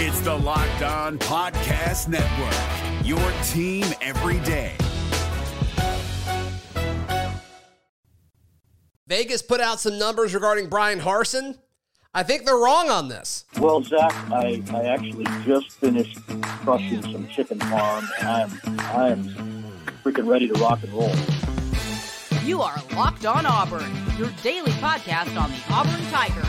It's the Locked On Podcast Network, your team every day. Vegas put out some numbers regarding Bryan Harsin. I think they're wrong on this. Well, Zac, I, I actually just finished crushing some chicken farm, and I am I am freaking ready to rock and roll. You are Locked On Auburn, your daily podcast on the Auburn Tigers,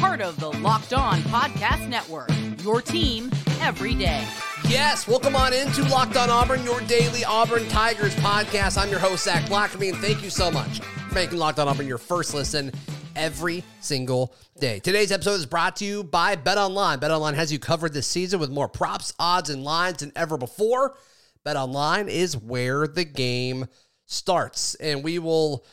part of the Locked On Podcast Network. Your team every day. Yes, welcome on into Locked On Auburn, your daily Auburn Tigers podcast. I'm your host, Zac Blackerby, and thank you so much for making Locked On Auburn your first listen every single day. Today's episode is brought to you by Bet Online. Bet Online has you covered this season with more props, odds, and lines than ever before. Bet Online is where the game starts, and we will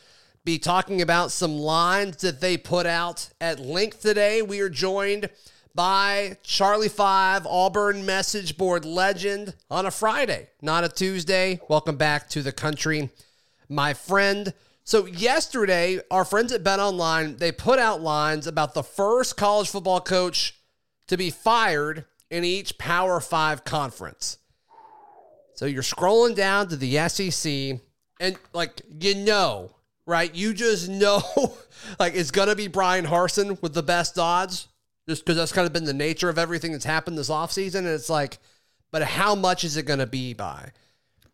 be talking about some lines that they put out at length today. We are joined by Charlie Five, Auburn message board legend on a Friday, not a Tuesday. Welcome back to the country, my friend. So yesterday, our friends at Bet Online, they put out lines about the first college football coach to be fired in each Power 5 conference. So you're scrolling down to the SEC and like you know, right? You just know like it's going to be Bryan Harsin with the best odds just because that's kind of been the nature of everything that's happened this offseason. And it's like, but how much is it going to be by?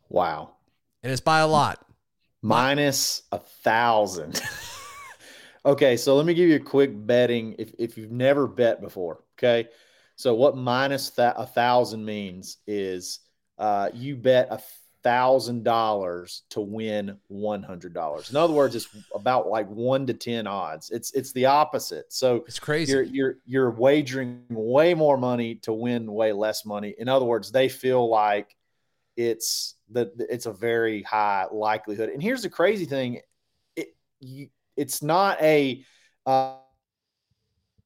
Wow. And it's by a lot. Minus a thousand. okay, so let me give you a quick betting if, if you've never bet before. Okay. So what minus that a thousand means is uh, you bet a thousand dollars to win one hundred dollars. In other words, it's about like one to ten odds. It's it's the opposite. So it's crazy. You're you're you're wagering way more money to win way less money. In other words, they feel like it's the it's a very high likelihood. And here's the crazy thing: it you, it's not a uh,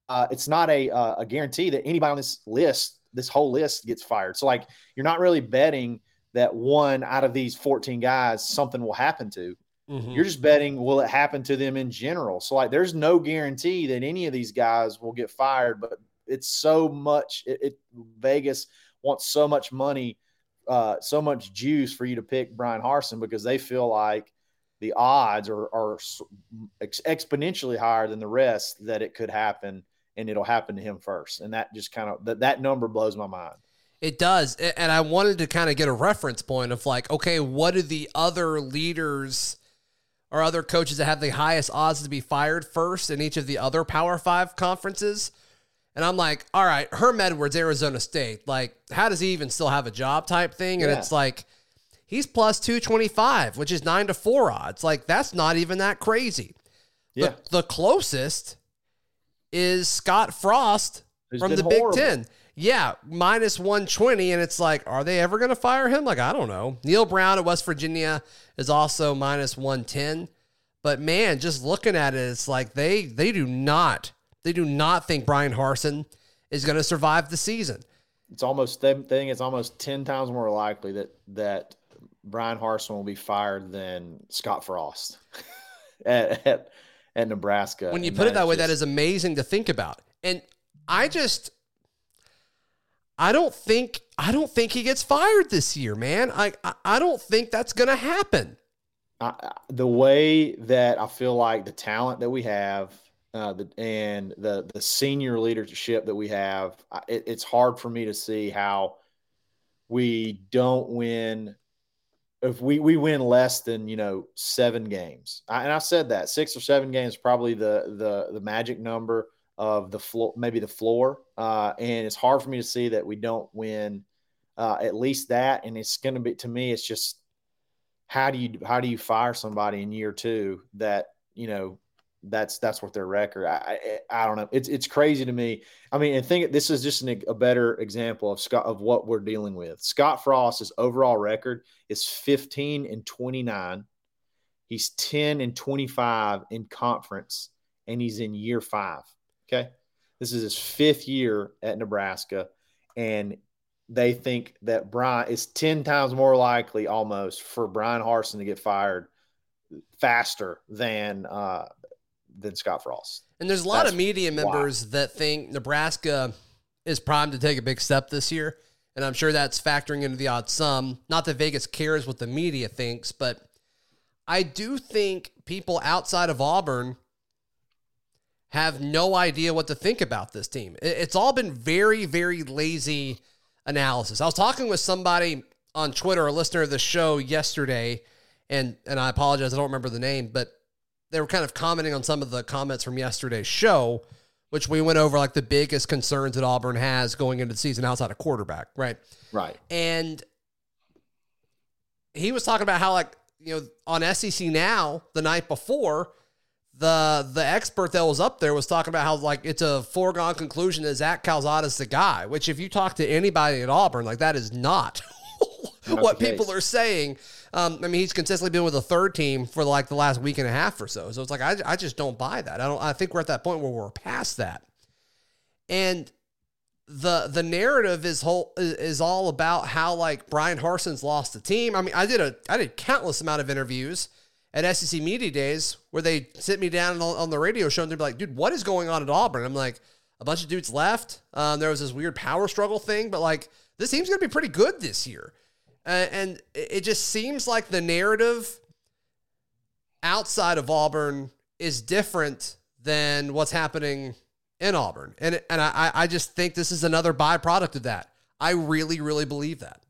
uh, it's not a uh, a guarantee that anybody on this list, this whole list, gets fired. So like you're not really betting that one out of these 14 guys something will happen to. Mm-hmm. You're just betting will it happen to them in general. So like there's no guarantee that any of these guys will get fired, but it's so much it, it Vegas wants so much money, uh, so much juice for you to pick Bryan Harsin because they feel like the odds are, are ex- exponentially higher than the rest that it could happen and it'll happen to him first. And that just kind of that, that number blows my mind. It does. And I wanted to kind of get a reference point of like, okay, what do the other leaders or other coaches that have the highest odds to be fired first in each of the other Power Five conferences? And I'm like, all right, Herm Edwards, Arizona State. Like, how does he even still have a job type thing? And yeah. it's like, he's plus 225, which is nine to four odds. Like, that's not even that crazy. Yeah. The, the closest is Scott Frost Who's from the horrible. Big Ten yeah, minus 120. And it's like, are they ever going to fire him? Like, I don't know. Neal Brown at West Virginia is also minus 110. But man, just looking at it, it's like they they do not they do not think Bryan Harsin is going to survive the season. It's almost they think it's almost ten times more likely that that Bryan Harsin will be fired than Scott Frost at, at, at Nebraska. When you put it that way, just, that is amazing to think about. And I just I don't think I don't think he gets fired this year, man. I I don't think that's going to happen. I, the way that I feel like the talent that we have, uh, the, and the the senior leadership that we have, it, it's hard for me to see how we don't win. If we, we win less than you know seven games, I, and I said that six or seven games probably the the the magic number of the floor, maybe the floor. Uh, and it's hard for me to see that we don't win uh, at least that. And it's going to be to me, it's just how do you how do you fire somebody in year two that you know that's that's what their record. I, I, I don't know. It's it's crazy to me. I mean, and think this is just an, a better example of Scott of what we're dealing with. Scott Frost's overall record is 15 and 29. He's 10 and 25 in conference, and he's in year five. Okay. This is his fifth year at Nebraska. And they think that Bryan is 10 times more likely almost for Bryan Harsin to get fired faster than uh, than Scott Frost. And there's a lot That's of media members wild. that think Nebraska is primed to take a big step this year. And I'm sure that's factoring into the odds some. Not that Vegas cares what the media thinks, but I do think people outside of Auburn have no idea what to think about this team. It's all been very, very lazy analysis. I was talking with somebody on Twitter, a listener of the show yesterday, and and I apologize, I don't remember the name, but they were kind of commenting on some of the comments from yesterday's show, which we went over like the biggest concerns that Auburn has going into the season outside of quarterback, right? Right. And he was talking about how like, you know, on SEC now, the night before, the the expert that was up there was talking about how like it's a foregone conclusion that Zach Calzada's the guy, which if you talk to anybody at Auburn, like that is not what people are saying. Um, I mean, he's consistently been with a third team for like the last week and a half or so. So it's like I, I just don't buy that. I don't. I think we're at that point where we're past that, and the the narrative is whole is, is all about how like Bryan Harsin's lost the team. I mean, I did a I did countless amount of interviews at SEC Media Days where they sit me down on, the radio show and they'd be like, dude, what is going on at Auburn? I'm like, a bunch of dudes left. Um, there was this weird power struggle thing, but like this team's going to be pretty good this year. Uh, and it just seems like the narrative outside of Auburn is different than what's happening in Auburn. And, and I, I just think this is another byproduct of that. I really, really believe that.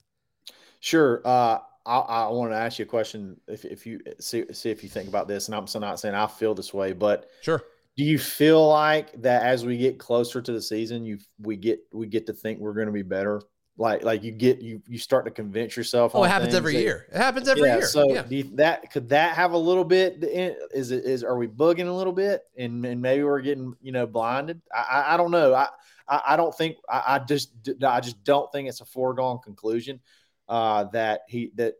Sure. Uh, I, I want to ask you a question. If, if you see, see if you think about this, and I'm so not saying I feel this way, but sure. Do you feel like that as we get closer to the season, you we get we get to think we're going to be better? Like like you get you you start to convince yourself. Oh, it happens every that, year. It happens every yeah, year. So yeah. you, that could that have a little bit? Is it is are we bugging a little bit, and and maybe we're getting you know blinded? I I, I don't know. I, I I don't think I, I just I just don't think it's a foregone conclusion uh, that he that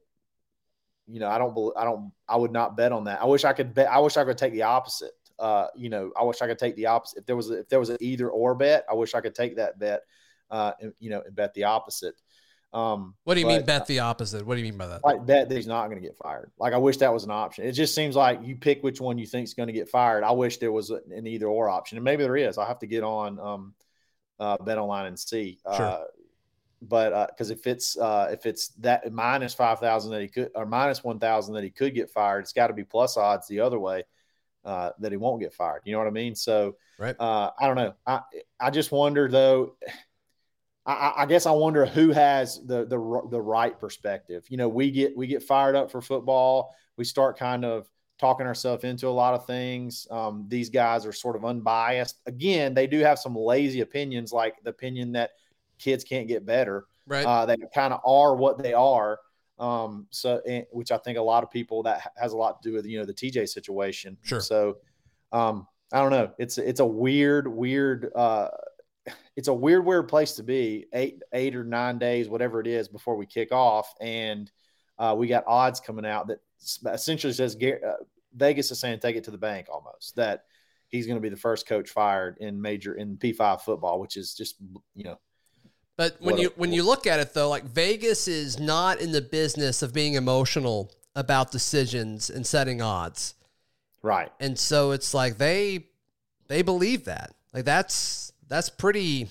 you know, I don't I don't, I would not bet on that. I wish I could bet, I wish I could take the opposite. Uh, you know, I wish I could take the opposite. If there was, a, if there was an either or bet, I wish I could take that bet, uh, and, you know, and bet the opposite. Um, what do you but, mean bet the opposite? What do you mean by that? Like bet that he's not going to get fired. Like I wish that was an option. It just seems like you pick which one you think is going to get fired. I wish there was an either or option, and maybe there is. I'll have to get on um, uh, bet online and see. Sure. Uh, but uh because uh, if it's uh, if it's that minus five thousand that he could or minus one thousand that he could get fired, it's got to be plus odds the other way uh, that he won't get fired. You know what I mean? So right. uh, I don't know. I I just wonder though. I, I guess I wonder who has the the the right perspective. You know, we get we get fired up for football. We start kind of talking ourselves into a lot of things. Um, these guys are sort of unbiased. Again, they do have some lazy opinions, like the opinion that kids can't get better. Right. Uh, they kind of are what they are. Um, so, and, which I think a lot of people that has a lot to do with, you know, the TJ situation. Sure. So, um, I don't know. It's, it's a weird, weird, uh, it's a weird, weird place to be eight, eight or nine days, whatever it is before we kick off. And, uh, we got odds coming out that essentially says uh, Vegas is saying take it to the bank almost that he's going to be the first coach fired in major in P5 football, which is just, you know, but when what you a, when you look at it though, like Vegas is not in the business of being emotional about decisions and setting odds. Right. And so it's like they they believe that. Like that's that's pretty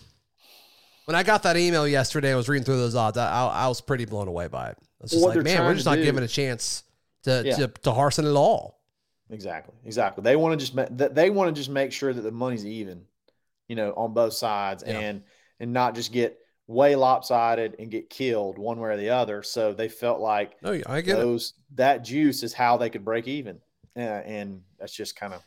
when I got that email yesterday, I was reading through those odds. I, I, I was pretty blown away by it. I was just like, man, we're just not do, giving a chance to, yeah. to to Harsin at all. Exactly, exactly. They want to just they want to just make sure that the money's even, you know, on both sides, yeah. and and not just get way lopsided and get killed one way or the other. So they felt like oh, yeah, I get those it. that juice is how they could break even, uh, and that's just kind of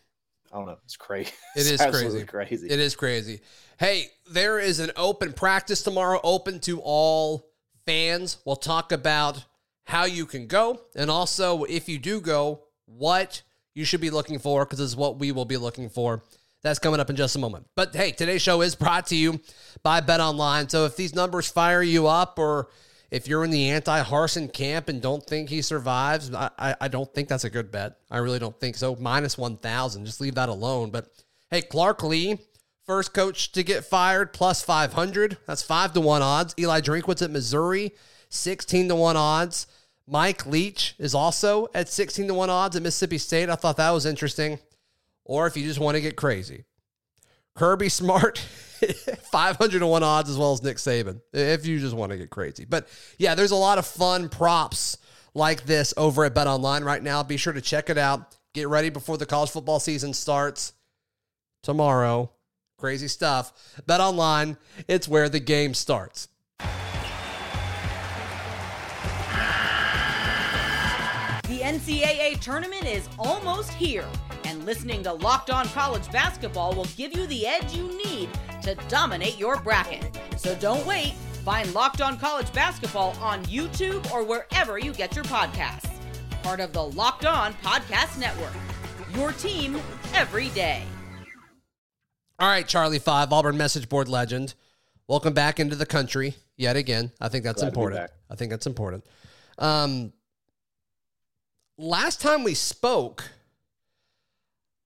I don't know. It's crazy. It is crazy. crazy. It is crazy. Hey, there is an open practice tomorrow, open to all fans. We'll talk about how you can go, and also if you do go, what you should be looking for, because this is what we will be looking for that's coming up in just a moment. But hey, today's show is brought to you by Bet Online. So if these numbers fire you up, or if you're in the anti Harsin camp and don't think he survives, I, I, I, don't think that's a good bet. I really don't think so. Minus 1,000, just leave that alone. But hey, Clark Lea, first coach to get fired, plus 500. That's 5 to 1 odds. Eli Drinkwitz at Missouri, 16 to 1 odds. Mike Leach is also at 16 to 1 odds at Mississippi State. I thought that was interesting or if you just want to get crazy. Kirby Smart, 501 odds as well as Nick Saban, if you just want to get crazy. But yeah, there's a lot of fun props like this over at Bet Online right now. Be sure to check it out. Get ready before the college football season starts tomorrow. Crazy stuff. Bet Online, it's where the game starts. NCAA tournament is almost here, and listening to Locked On College Basketball will give you the edge you need to dominate your bracket. So don't wait. Find Locked On College Basketball on YouTube or wherever you get your podcasts. Part of the Locked On Podcast Network. Your team every day. All right, Charlie Five, Auburn message board legend. Welcome back into the country yet again. I think that's Glad important. I think that's important. Um, last time we spoke,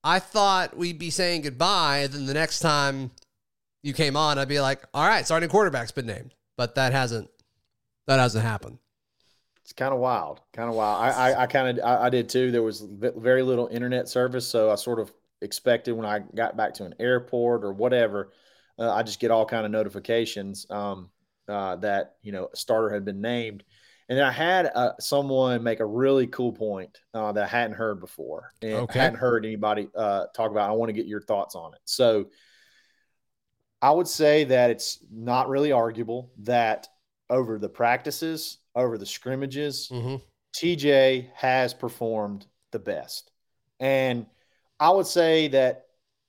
I thought we'd be saying goodbye. Then the next time you came on, I'd be like, "All right, starting quarterback's been named," but that hasn't that hasn't happened. It's kind of wild, kind of wild. I, I, I kind of, I, I did too. There was very little internet service, so I sort of expected when I got back to an airport or whatever, uh, I just get all kind of notifications um, uh, that you know a starter had been named, and I had uh, someone make a really cool point uh, that I hadn't heard before, and Okay. I hadn't heard anybody uh, talk about. I want to get your thoughts on it. So, I would say that it's not really arguable that over the practices, over the scrimmages, Mm-hmm. TJ has performed the best. And I would say that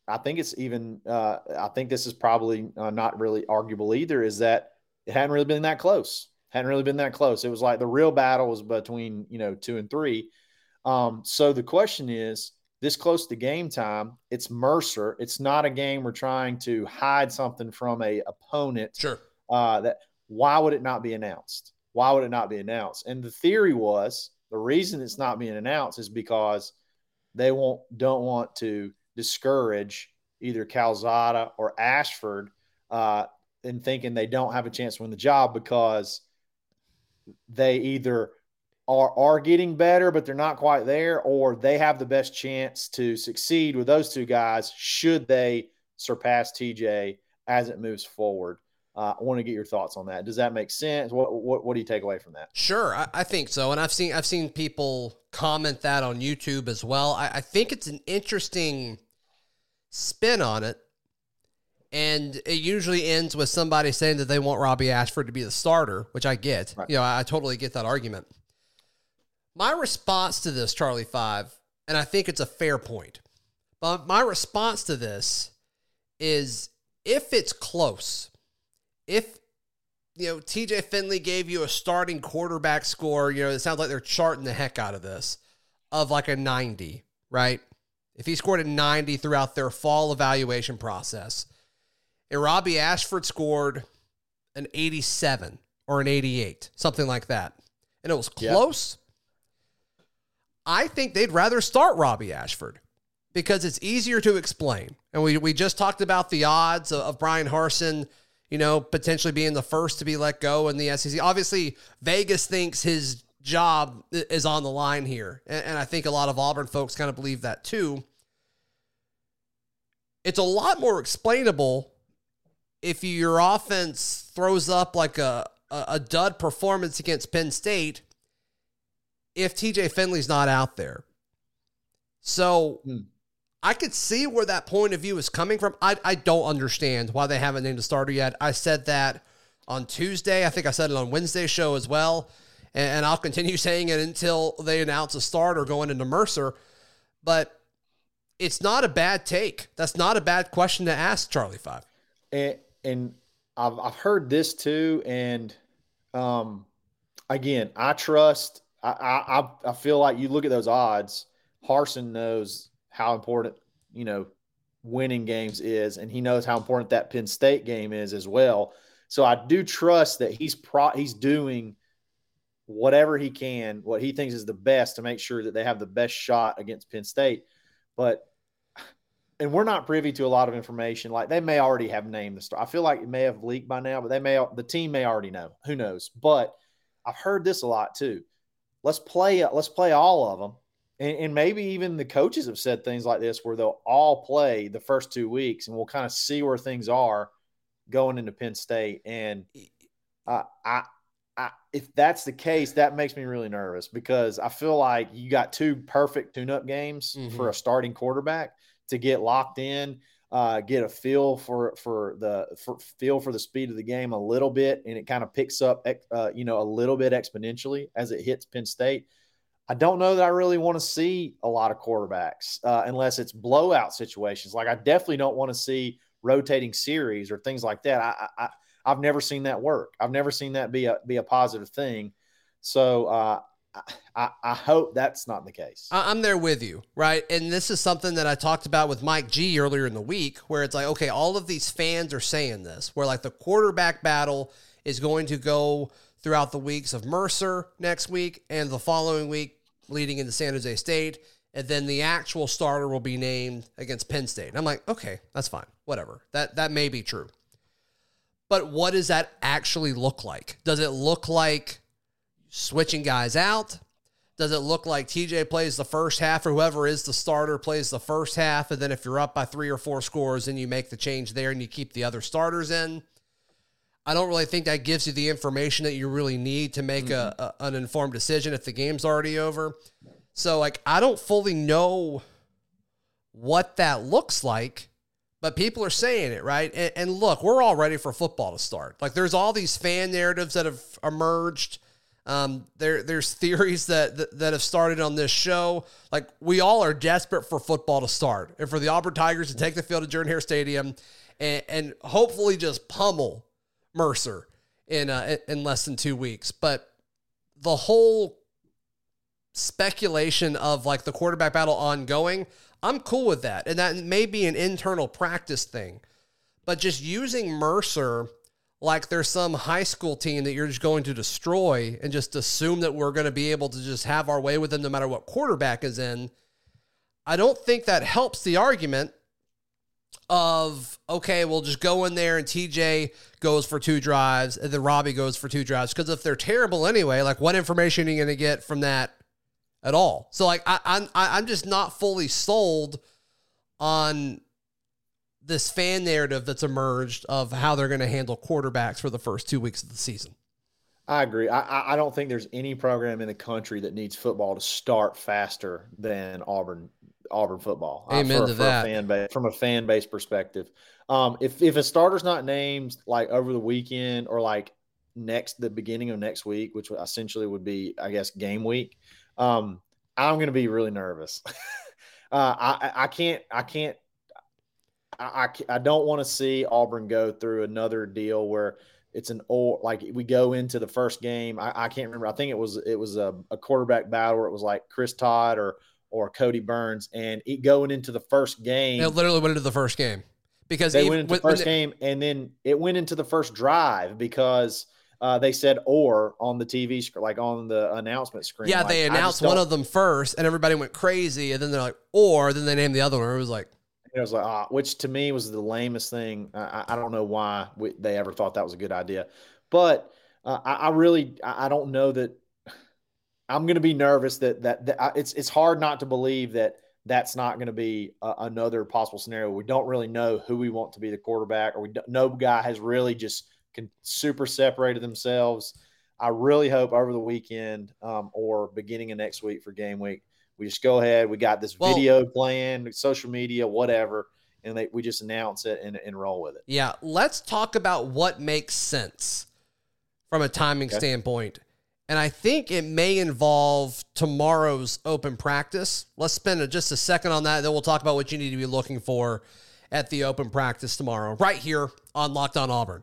I think it's even, uh, I think this is probably uh, not really arguable either, is that it hadn't really been that close. Hadn't really been that close. It was like the real battle was between, you know, two and three. Um, so the question is this close to game time, it's Mercer. It's not a game we're trying to hide something from a opponent Sure. uh, that why would it not be announced? Why would it not be announced? And the theory was the reason it's not being announced is because they won't don't want to discourage either Calzada or Ashford uh, in thinking they don't have a chance to win the job because they either are are getting better but they're not quite there, or they have the best chance to succeed with those two guys should they surpass TJ as it moves forward. Uh, I want to get your thoughts on that. Does that make sense? What what, what do you take away from that? Sure, I, I think so, and I've seen I've seen people comment that on YouTube as well. I, I think it's an interesting spin on it, and it usually ends with somebody saying that they want Robby Ashford to be the starter, which I get. Right. You know, I, I totally get that argument. My response to this, Charlie Five, and I think it's a fair point, but my response to this is if it's close, if you know, TJ Finley gave you a starting quarterback score. You know, it sounds like they're charting the heck out of this of like a 90, right? If he scored a 90 throughout their fall evaluation process, Robby Ashford scored an 87 or an 88, something like that, and it was Yeah. close, I think they'd rather start Robby Ashford because it's easier to explain. And we, we just talked about the odds of, of Bryan Harsin, you know, potentially being the first to be let go in the SEC. Obviously, Vegas thinks his job is on the line here. And, and I think a lot of Auburn folks kind of believe that too. It's a lot more explainable if your offense throws up like a, a, a dud performance against Penn State if TJ Finley's not out there. So Hmm. I could see where that point of view is coming from. I, I don't understand why they haven't named a starter yet. I said that on Tuesday. I think I said it on Wednesday's show as well. And, and I'll continue saying it until they announce a starter going into Mercer. But it's not a bad take. That's not a bad question to ask, Charlie Five. and and I've I've heard this too, and um, again, I trust. I I I- feel like you look at those odds. Harsin knows how important you know winning games is, and he knows how important that Penn State game is as well. So I do trust that he's pro he's doing whatever he can, what he thinks is the best to make sure that they have the best shot against Penn State. But and we're not privy to a lot of information. Like they may already have named the star. I feel like it may have leaked by now, but they may the team may already know. Who knows? But I've heard this a lot too. Let's play. Let's play all of them, and, and maybe even the coaches have said things like this where they'll all play the first two weeks and we'll kind of see where things are going into Penn State. And uh, I, I, if that's the case, that makes me really nervous because I feel like you got two perfect tune-up games Mhm. for a starting quarterback to get locked in, uh, get a feel for for the for, feel for the speed of the game a little bit, and it kind of picks up, uh, you know, a little bit exponentially as it hits Penn State. I don't know that I really want to see a lot of quarterbacks uh, unless it's blowout situations. Like I definitely don't want to see rotating series or things like that. I, I I've never seen that work. I've never seen that be a be a positive thing. So uh, I, I hope that's not the case. I'm there with you, right? And this is something that I talked about with Mike G earlier in the week, where it's like, okay, all of these fans are saying this, where like the quarterback battle is going to go throughout the weeks of Mercer next week and the following week leading into San Jose State. And then the actual starter will be named against Penn State. And I'm like, okay, that's fine. Whatever. That that may be true. But what does that actually look like? Does it look like switching guys out? Does it look like TJ plays the first half or whoever is the starter plays the first half? And then if you're up by three or four scores, then you make the change there and you keep the other starters in? I don't really think that gives you the information that you really need to make a, mm-hmm. a, an informed decision if the game's already over. So, like, I don't fully know what that looks like, but people are saying it, right? And, and look, we're all ready for football to start. Like, there's all these fan narratives that have emerged. Um, there, there's theories that, that that have started on this show. Like we all are desperate for football to start and for the Auburn Tigers to take the field at Jordan Hare Stadium and, and hopefully just pummel Mercer in uh, in less than two weeks. But the whole speculation of like the quarterback battle ongoing, I'm cool with that, and that may be an internal practice thing. But just using Mercer like there's some high school team that you're just going to destroy and just assume that we're going to be able to just have our way with them no matter what quarterback is in. I don't think that helps the argument of okay, we'll just go in there and TJ goes for two drives and then Robby goes for two drives because if they're terrible anyway, like what information are you going to get from that at all? So like I, I'm I'm just not fully sold on this fan narrative that's emerged of how they're going to handle quarterbacks for the first two weeks of the season. I agree. I, I- don't think there's any program in the country that needs football to start faster than Auburn Auburn football. uh, Amen for, to for that. A fan base, from a fan base perspective, um, if if a starter's not named like over the weekend or like next the beginning of next week, which essentially would be I guess game week, um, I'm going to be really nervous. uh, I I can't I can't I, I, I don't want to see Auburn go through another deal where it's an or like we go into the first game. I, I can't remember. I think it was it was a, a quarterback battle where it was like Chris Todd or or Kodi Burns, and it going into the first game. It literally went into the first game because they even went into the first game, and then it went into the first drive because uh, they said "or" on the TV screen, like on the announcement screen. yeah, Like, they announced one of them first, and everybody went crazy, and then they're like, or then they named the other one. It was like, It was like, ah, which to me was the lamest thing. I, I- don't know why we, they ever thought that was a good idea, but uh, I, I really, I, I don't know that. I'm going to be nervous that that, that I, it's it's hard not to believe that that's not going to be another possible scenario. We don't really know who we want to be the quarterback, or we no guy has really just can super separated themselves. I really hope over the weekend um, or beginning of next week for game week, we just go ahead. We got this Well- video playing, social media, whatever, and they, we just announce it and, and roll with it. yeah, let's talk about what makes sense from a timing Okay. standpoint. And I think it may involve tomorrow's open practice. Let's spend a- just a second on that. Then we'll talk about what you need to be looking for at the open practice tomorrow, right here on Locked On Auburn.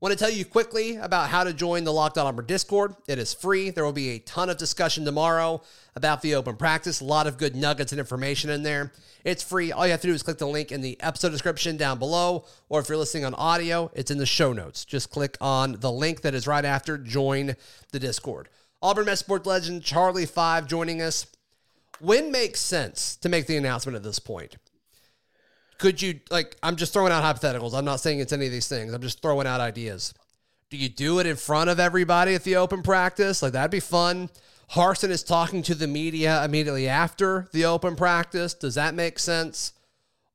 Want to tell you quickly about how to join the Locked On Auburn Discord. It is free. There will be a ton of discussion tomorrow about the open practice. A lot of good nuggets and information in there. It's free. All you have to do is click the link in the episode description down below, or if you're listening on audio, it's in the show notes. Just click on the link that is right after join the Discord. Auburn Met Sports legend Charlie Five joining us. When makes sense to make the announcement at this point? Could you like i'm just throwing out hypotheticals. I'm not saying it's any of these things. I'm just throwing out ideas. Do you do it in front of everybody at the open practice? Like that'd be fun. Harsin is talking to the media immediately after the open practice. Does that make sense?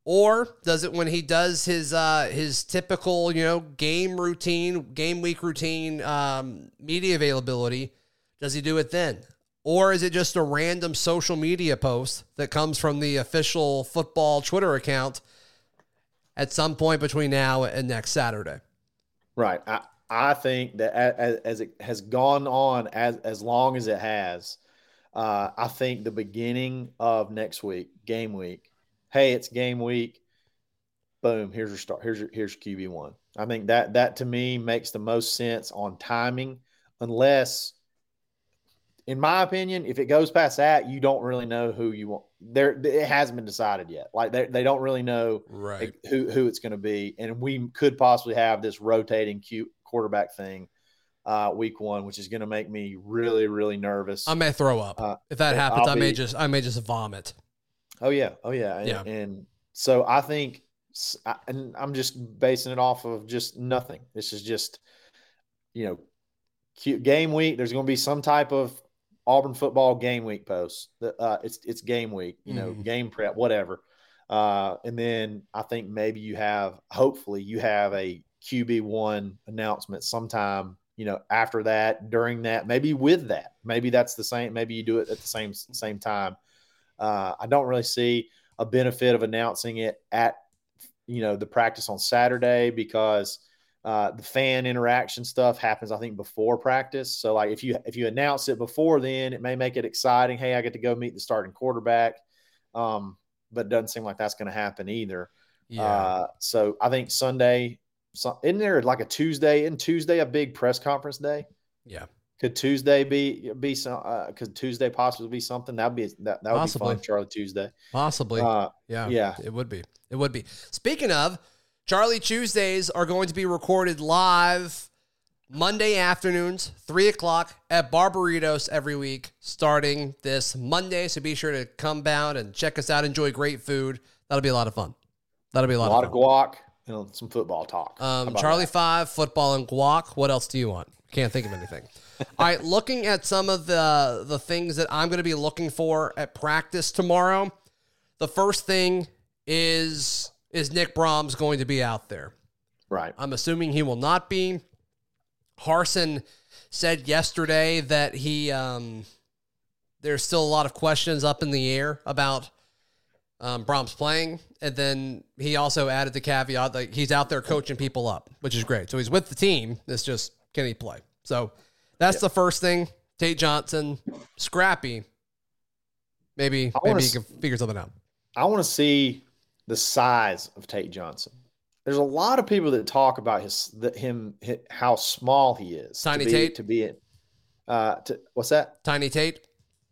Or does it when he does his uh his typical you know game routine game week routine um media availability does he do it then? Or is it just a random social media post that comes from the official football Twitter account at some point between now and next Saturday? Right. I, I think that as, as it has gone on as, as long as it has, uh, I think the beginning of next week, game week, hey, it's game week. Boom, here's your start. Here's your here's your QB one. I think that that to me makes the most sense on timing, unless in my opinion, if it goes past that, you don't really know who you want. There, it hasn't been decided yet. Like they, they don't really know right. who who it's going to be, and we could possibly have this rotating cute quarterback thing uh, week one, which is going to make me really really nervous. I may throw up uh, if that happens. I'll I may be, just I may just vomit. Oh yeah, oh yeah, and, yeah. and so I think, and I'm just basing it off of just nothing. This is just, you know, cute game week. There's going to be some type of Auburn football game week posts. Uh, it's it's game week, you know, mm. game prep, whatever. Uh, and then I think maybe you have, hopefully, you have a QB one announcement sometime. You know, after that, during that, maybe with that, maybe that's the same. Maybe you do it at the same same time. Uh, I don't really see a benefit of announcing it at you know the practice on Saturday because uh, the fan interaction stuff happens, I think, before practice. So, like, if you if you announce it before then, it may make it exciting. Hey, I get to go meet the starting quarterback, um, but it doesn't seem like that's going to happen either. Yeah. Uh, so, I think Sunday, so, isn't there like a Tuesday? In Tuesday, a big press conference day? Yeah. Could Tuesday be be some? Uh, could Tuesday possibly be something that'd be that that would possibly. be fun, Charlie Tuesday. Possibly. Uh, yeah. Yeah. It would be. It would be. Speaking of Charlie Tuesdays are going to be recorded live Monday afternoons, 3 o'clock at Barbaritos every week, starting this Monday. So be sure to come down and check us out. Enjoy great food. That'll be a lot of fun. That'll be a lot, a lot of, of guac and some football talk. Um, Charlie that? 5, football, and guac. What else do you want? Can't think of anything. All right, looking at some of the the things that I'm going to be looking for at practice tomorrow. The first thing is is Nick Brahms going to be out there? Right. I'm assuming he will not be. Harsin said yesterday that he um, there's still a lot of questions up in the air about um, Brahms playing, and then he also added the caveat that he's out there coaching people up, which is great. So he's with the team. It's just can he play? So that's yep. the first thing. Tate Johnson, scrappy. Maybe maybe he can figure something out. I want to see the size of Tate Johnson. There's a lot of people that talk about his him how small he is. Tiny to be, Tate to be it. Uh, to, what's that? Tiny Tate.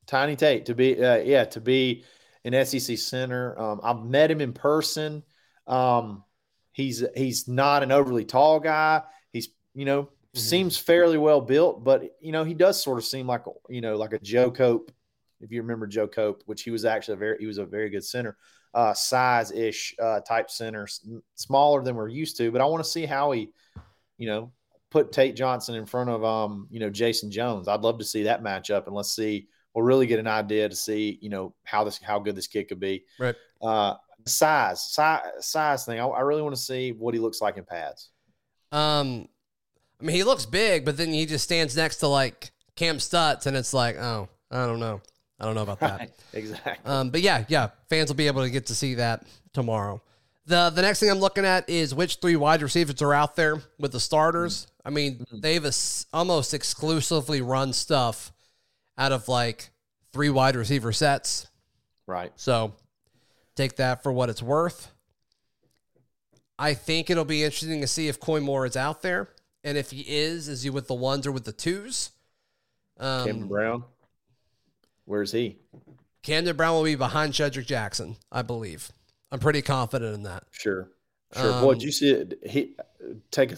Tiny Tate to be uh, yeah to be an SEC center. Um, I've met him in person. Um, he's he's not an overly tall guy. He's you know mm-hmm. seems fairly well built, but you know he does sort of seem like you know like a Joe Cope, if you remember Joe Cope, which he was actually a very he was a very good center uh, size ish uh, type center, smaller than we're used to. But I want to see how he, you know, put Tate Johnson in front of um, you know, Jayson Jones. I'd love to see that matchup, and let's see. We'll really get an idea to see, you know, how this how good this kid could be. Right. Uh, size, size, size thing. I, I really want to see what he looks like in pads. Um, I mean, he looks big, but then he just stands next to like Cam Stutz, and it's like, oh, I don't know. I don't know about that. Right, exactly. Um, but yeah, yeah, fans will be able to get to see that tomorrow. The the next thing I'm looking at is which three wide receivers are out there with the starters. I mean, mm-hmm. they've almost exclusively run stuff out of like three wide receiver sets. Right. So take that for what it's worth. I think it'll be interesting to see if Koy Moore is out there. And if he is, is he with the ones or with the twos? Um, Camden Brown. Where's he? Camden Brown will be behind Shedrick Jackson, I believe. I'm pretty confident in that. Sure. Sure. Um, Boy, did you see it? He take a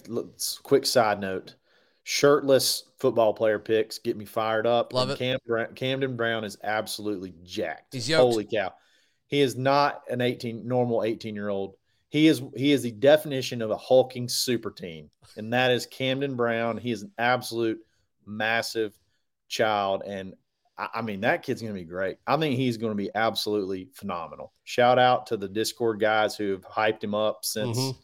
quick side note. Shirtless football player picks get me fired up. Love and it. Cam Camden Brown is absolutely jacked. He's yoked. Holy cow. He is not an 18 normal 18 year old. He is he is the definition of a hulking super team, and that is Camden Brown. He is an absolute massive child, and I, I mean that kid's going to be great. I think he's going to be absolutely phenomenal. Shout out to the Discord guys who have hyped him up since Mhm.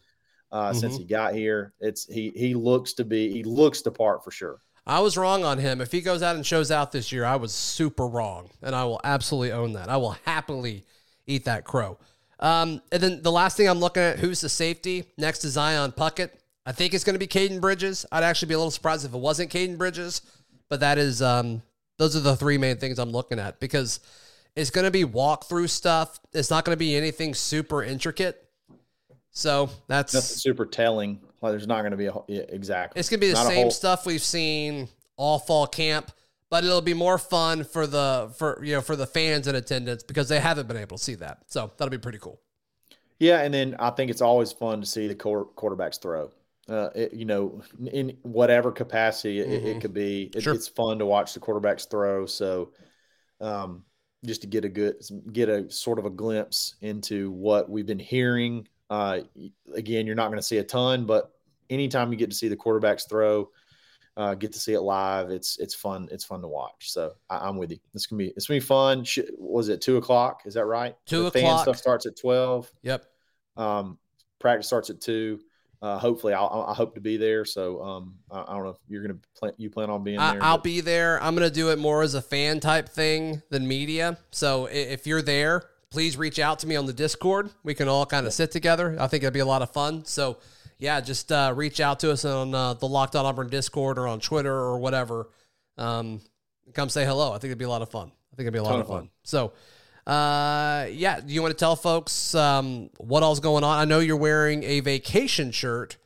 uh, since Mhm. he got here. It's he he looks to be he looks the part for sure. I was wrong on him. If he goes out and shows out this year, I was super wrong, and I will absolutely own that. I will happily eat that crow. Um, and then the last thing I'm looking at, who's the safety next to Zion Puckett? I think it's going to be Caden Bridges. I'd actually be a little surprised if it wasn't Caden Bridges, but that is um, those are the three main things I'm looking at because it's going to be walkthrough stuff. It's not going to be anything super intricate. So that's Nothing super telling. Like there's not going to be a yeah, exactly. It's gonna be the same whole- stuff we've seen all fall camp, but it'll be more fun for the for you know for the fans in attendance because they haven't been able to see that. So that'll be pretty cool. Yeah, and then I think it's always fun to see the quar- quarterbacks throw. Uh, it, you know, in whatever capacity it, Mhm. it could be, it, Sure. it's fun to watch the quarterbacks throw. So, um, just to get a good, get a sort of a glimpse into what we've been hearing. Uh, again, you're not going to see a ton, but anytime you get to see the quarterbacks throw, uh, get to see it live. It's it's fun. It's fun to watch. So I, I'm with you. It's gonna be it's gonna be fun. Sh- was it two o'clock? Is that right? Two the fan o'clock. stuff starts at twelve. Yep. Um, practice starts at two. Uh, hopefully, I'll, I hope to be there. So um, I, I don't know if you're gonna plan. You plan on being I, there? I'll but- be there. I'm gonna do it more as a fan type thing than media. So if you're there, please reach out to me on the Discord. We can all kind of sit together. I think it'd be a lot of fun. So yeah, just uh, reach out to us on uh, the Locked On Auburn Discord or on Twitter or whatever. Um, come say hello. I think it'd be a lot of fun. I think it'd be a lot of of fun. So. Uh, yeah. Do you want to tell folks um, what all's going on? I know you're wearing a vacation shirt,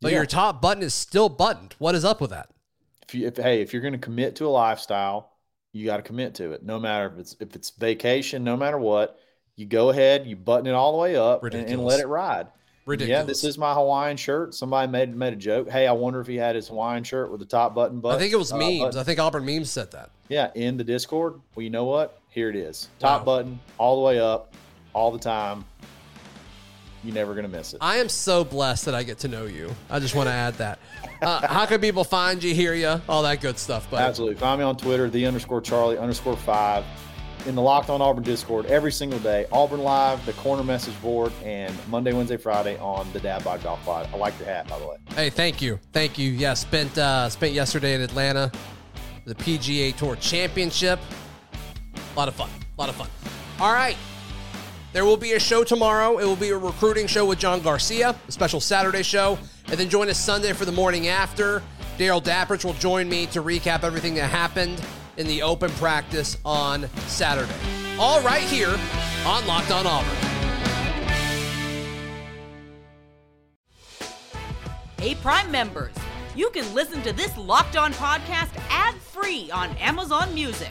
but Yeah. your top button is still buttoned. What is up with that? if you if hey if you're going to commit to a lifestyle you got to commit to it no matter if it's if it's vacation no matter what you go ahead you button it all the way up and, and let it ride Ridiculous. yeah this is my hawaiian shirt somebody made made a joke hey i wonder if he had his hawaiian shirt with the top button but I think it was uh, memes. button. I think Auburn memes said that. yeah in the discord well you know what here it is top Wow. button all the way up all the time you're never going to miss it I am so blessed that I get to know you. I just want to add that. Uh, how can people find you, hear you, all that good stuff? But Absolutely. Find me on Twitter, the underscore Charlie underscore five, in the Locked On Auburn Discord every single day. Auburn Live, the corner message board, and Monday, Wednesday, Friday on the Dad Bod Golf Pod. I like your hat, by the way. hey, thank you, thank you. Yeah, spent uh, spent yesterday in Atlanta, the PGA Tour Championship. A lot of fun. A lot of fun. All right. There will be a show tomorrow. It will be a recruiting show with John Garcia, a special Saturday show. And then join us Sunday for the morning after. Daryl Dappert will join me to recap everything that happened in the open practice on Saturday. All right here on Locked On Auburn. Hey, Prime members, you can listen to this Locked On podcast ad free on Amazon Music.